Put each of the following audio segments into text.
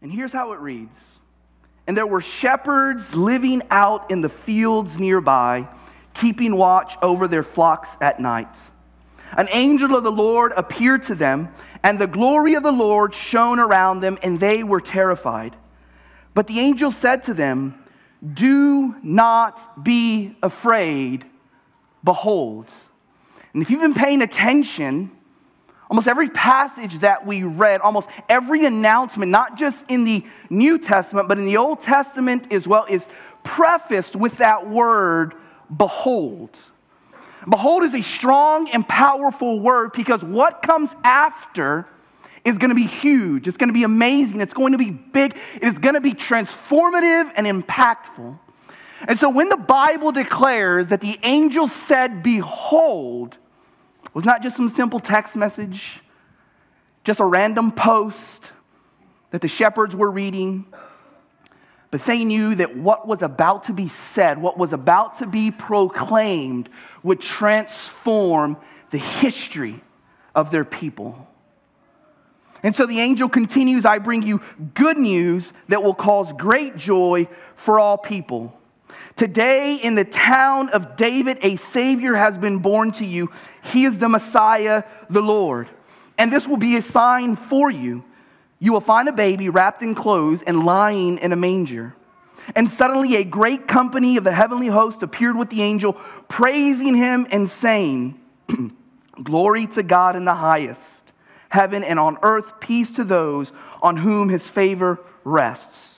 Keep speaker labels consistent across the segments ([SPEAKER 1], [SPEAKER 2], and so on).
[SPEAKER 1] And here's how it reads And there were shepherds living out in the fields nearby, keeping watch over their flocks at night. An angel of the Lord appeared to them, and the glory of the Lord shone around them, and they were terrified. But the angel said to them, Do not be afraid. Behold. And if you've been paying attention, Almost every passage that we read, almost every announcement, not just in the New Testament, but in the Old Testament as well, is prefaced with that word, behold. Behold is a strong and powerful word because what comes after is going to be huge. It's going to be amazing. It's going to be big. It is going to be transformative and impactful. And so when the Bible declares that the angel said, Behold, was not just some simple text message, just a random post that the shepherds were reading, but they knew that what was about to be said, what was about to be proclaimed, would transform the history of their people. And so the angel continues I bring you good news that will cause great joy for all people. Today, in the town of David, a Savior has been born to you. He is the Messiah, the Lord. And this will be a sign for you. You will find a baby wrapped in clothes and lying in a manger. And suddenly, a great company of the heavenly host appeared with the angel, praising him and saying, Glory to God in the highest, heaven and on earth, peace to those on whom his favor rests.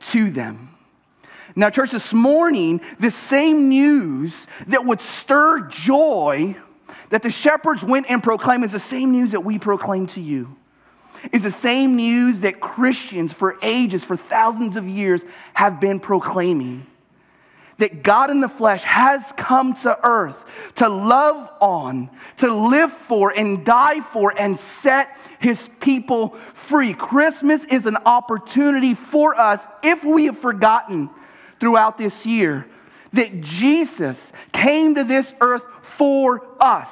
[SPEAKER 1] to them. Now, church, this morning, the same news that would stir joy that the shepherds went and proclaimed is the same news that we proclaim to you. Is the same news that Christians for ages, for thousands of years, have been proclaiming that God in the flesh has come to earth to love on, to live for, and die for, and set his people free. Christmas is an opportunity for us, if we have forgotten throughout this year, that Jesus came to this earth for us.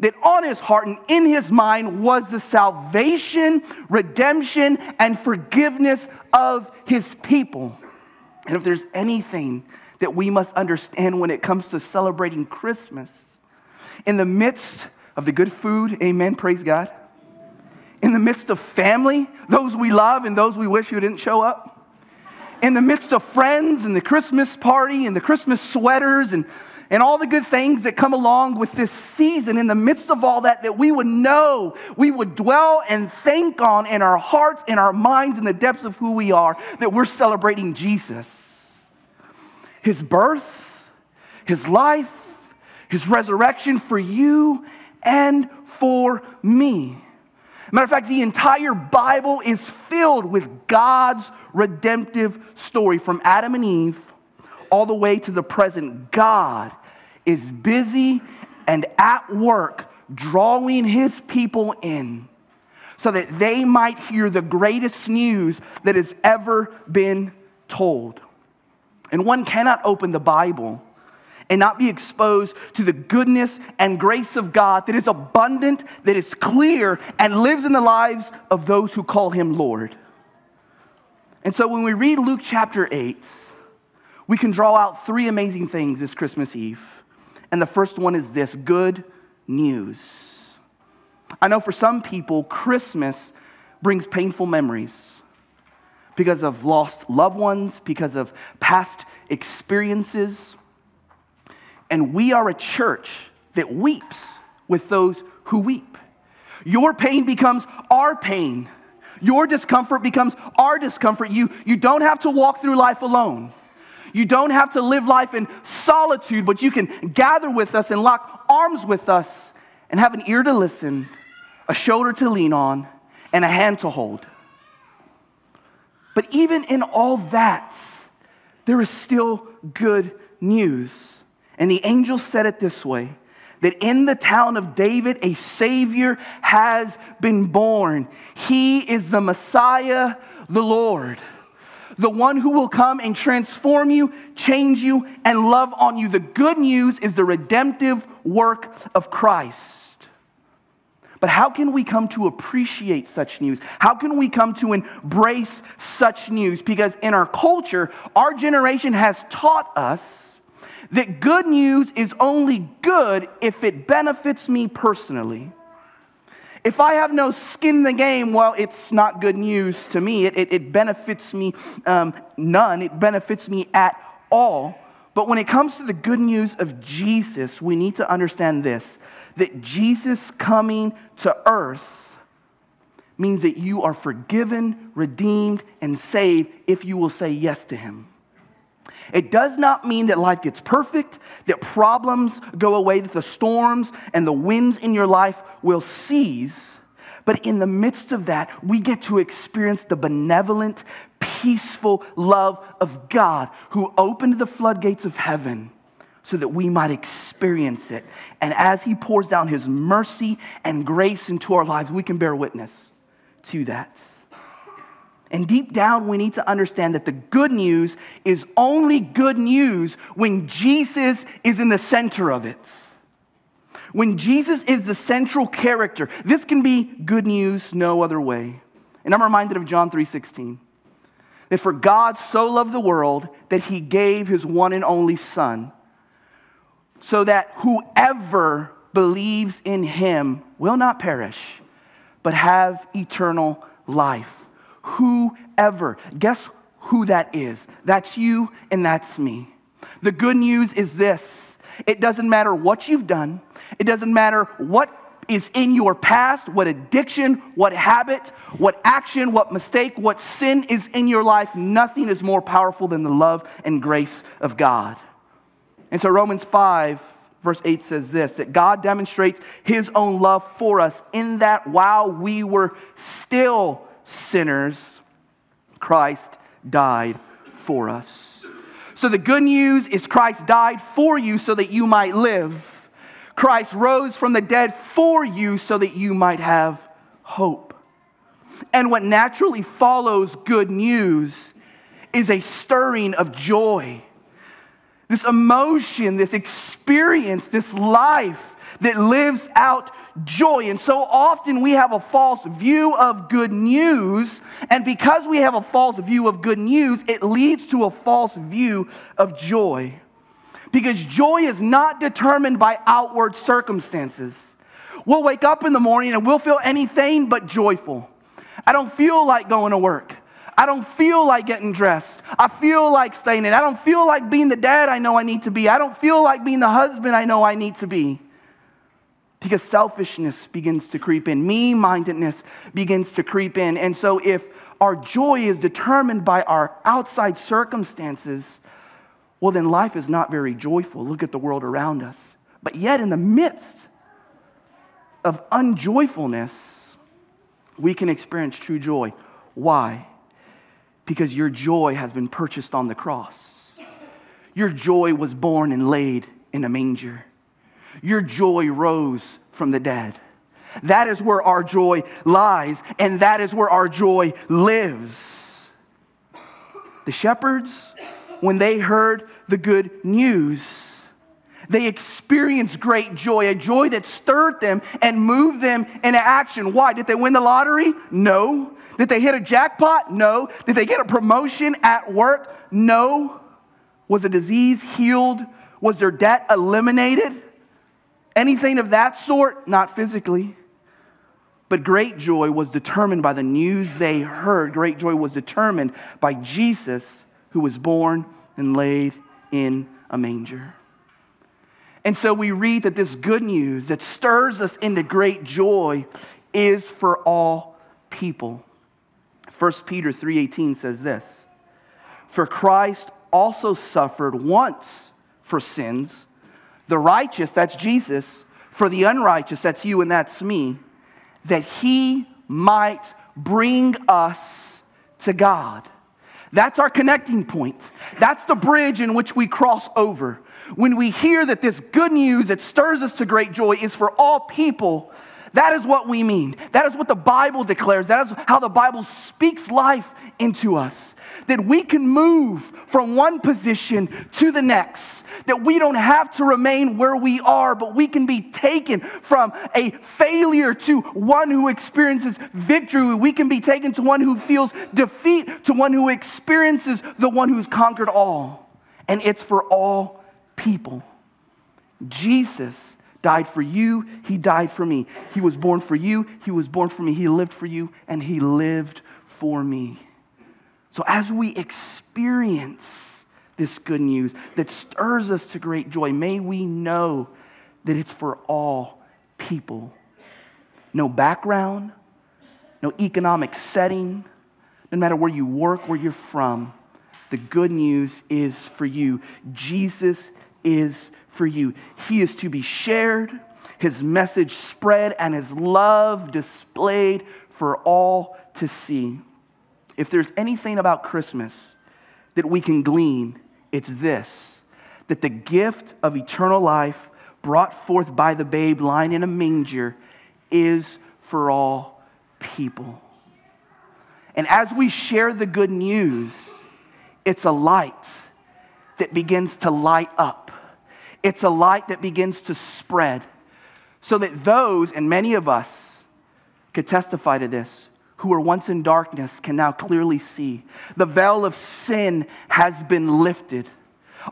[SPEAKER 1] That on his heart and in his mind was the salvation, redemption, and forgiveness of his people. And if there's anything that we must understand when it comes to celebrating Christmas, in the midst of the good food, amen, praise God, in the midst of family, those we love and those we wish who didn't show up, in the midst of friends and the Christmas party and the Christmas sweaters and, and all the good things that come along with this season, in the midst of all that, that we would know, we would dwell and think on in our hearts, in our minds, in the depths of who we are, that we're celebrating Jesus. His birth, His life, His resurrection for you and for me. Matter of fact, the entire Bible is filled with God's redemptive story from Adam and Eve all the way to the present. God is busy and at work drawing his people in so that they might hear the greatest news that has ever been told. And one cannot open the Bible and not be exposed to the goodness and grace of God that is abundant, that is clear, and lives in the lives of those who call him Lord. And so when we read Luke chapter 8, we can draw out three amazing things this Christmas Eve. And the first one is this good news. I know for some people, Christmas brings painful memories because of lost loved ones, because of past experiences. And we are a church that weeps with those who weep. Your pain becomes our pain. Your discomfort becomes our discomfort. You, you don't have to walk through life alone. You don't have to live life in solitude, but you can gather with us and lock arms with us and have an ear to listen, a shoulder to lean on, and a hand to hold. But even in all that, there is still good news. And the angel said it this way that in the town of David, a Savior has been born. He is the Messiah, the Lord, the one who will come and transform you, change you, and love on you. The good news is the redemptive work of Christ. But how can we come to appreciate such news? How can we come to embrace such news? Because in our culture, our generation has taught us that good news is only good if it benefits me personally. If I have no skin in the game, well, it's not good news to me. It, it, it benefits me um, none, it benefits me at all. But when it comes to the good news of Jesus, we need to understand this that Jesus coming to earth means that you are forgiven, redeemed, and saved if you will say yes to him. It does not mean that life gets perfect, that problems go away, that the storms and the winds in your life will cease. But in the midst of that, we get to experience the benevolent, peaceful love of God who opened the floodgates of heaven so that we might experience it. And as He pours down His mercy and grace into our lives, we can bear witness to that. And deep down, we need to understand that the good news is only good news when Jesus is in the center of it. When Jesus is the central character, this can be good news no other way. And I'm reminded of John 3:16. That for God so loved the world that he gave his one and only son, so that whoever believes in him will not perish, but have eternal life whoever. Guess who that is? That's you and that's me. The good news is this it doesn't matter what you've done, it doesn't matter what is in your past, what addiction, what habit, what action, what mistake, what sin is in your life. Nothing is more powerful than the love and grace of God. And so Romans 5 verse 8 says this that God demonstrates his own love for us in that while we were still sinners, Christ died for us. So the good news is Christ died for you so that you might live. Christ rose from the dead for you so that you might have hope. And what naturally follows good news is a stirring of joy. This emotion, this experience, this life that lives out joy. And so often we have a false view of good news. And because we have a false view of good news, it leads to a false view of joy. Because joy is not determined by outward circumstances. We'll wake up in the morning and we'll feel anything but joyful. I don't feel like going to work. I don't feel like getting dressed. I feel like staying in. I don't feel like being the dad I know I need to be. I don't feel like being the husband I know I need to be. Because selfishness begins to creep in, me mindedness begins to creep in. And so, if our joy is determined by our outside circumstances, well, then life is not very joyful. Look at the world around us. But yet, in the midst of unjoyfulness, we can experience true joy. Why? Because your joy has been purchased on the cross. Your joy was born and laid in a manger your joy rose from the dead. That is where our joy lies, and that is where our joy lives. The shepherds, when they heard the good news, they experienced great joy, a joy that stirred them and moved them into action. Why? Did they win the lottery? No. Did they hit a jackpot? No. Did they get a promotion at work? No. Was a disease healed? Was their debt eliminated? Anything of that sort, not physically. But great joy was determined by the news they heard. Great joy was determined by Jesus, who was born and laid in a manger. And so we read that this good news that stirs us into great joy is for all people. 1 Peter 3:18 says this: For Christ also suffered once for sins the righteous, that's Jesus, for the unrighteous, that's you and that's me, that he might bring us to God. That's our connecting point. That's the bridge in which we cross over. When we hear that this good news that stirs us to great joy is for all people, that is what we mean. That is what the Bible declares. That is how the Bible speaks life into us. That we can move from one position to the next. That we don't have to remain where we are, but we can be taken from a failure to one who experiences victory. We can be taken to one who feels defeat, to one who experiences the one who's conquered all. And it's for all people. Jesus died for you, he died for me. He was born for you, he was born for me. He lived for you, and he lived for me. So as we experience this good news that stirs us to great joy, may we know that it's for all people. No background, no economic setting, no matter where you work, where you're from, the good news is for you. Jesus is for you. He is to be shared, his message spread, and his love displayed for all to see. If there's anything about Christmas that we can glean, it's this that the gift of eternal life brought forth by the babe lying in a manger is for all people. And as we share the good news, it's a light that begins to light up. It's a light that begins to spread so that those, and many of us could testify to this, who were once in darkness can now clearly see. The veil of sin has been lifted.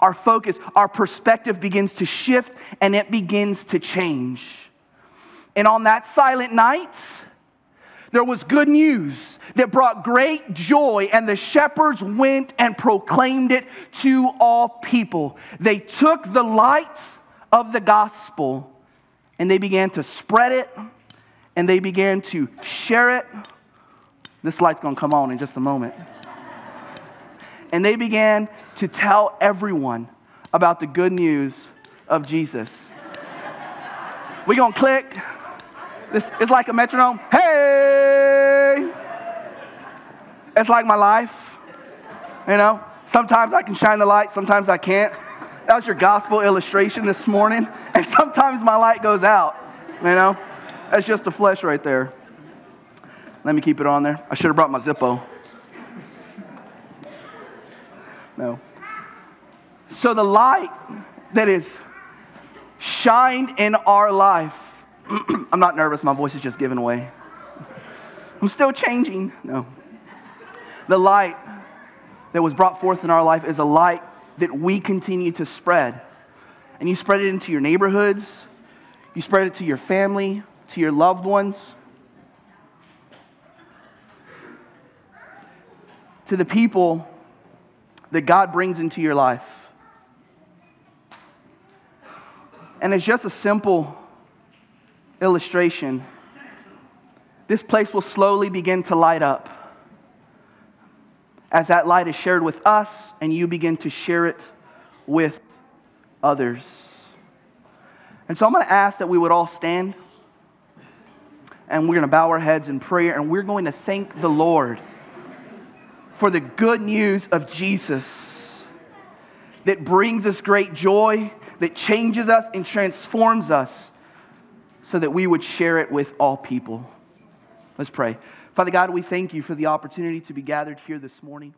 [SPEAKER 1] Our focus, our perspective begins to shift and it begins to change. And on that silent night, there was good news that brought great joy, and the shepherds went and proclaimed it to all people. They took the light of the gospel and they began to spread it and they began to share it. This light's gonna come on in just a moment. And they began to tell everyone about the good news of Jesus. We're gonna click. This is like a metronome. It's like my life. You know, sometimes I can shine the light, sometimes I can't. That was your gospel illustration this morning. And sometimes my light goes out. You know, that's just the flesh right there. Let me keep it on there. I should have brought my Zippo. No. So the light that is shined in our life I'm not nervous. My voice is just giving away. I'm still changing. No. The light that was brought forth in our life is a light that we continue to spread. And you spread it into your neighborhoods, you spread it to your family, to your loved ones, to the people that God brings into your life. And it's just a simple illustration, this place will slowly begin to light up. As that light is shared with us, and you begin to share it with others. And so I'm going to ask that we would all stand, and we're going to bow our heads in prayer, and we're going to thank the Lord for the good news of Jesus that brings us great joy, that changes us and transforms us so that we would share it with all people. Let's pray. Father God, we thank you for the opportunity to be gathered here this morning.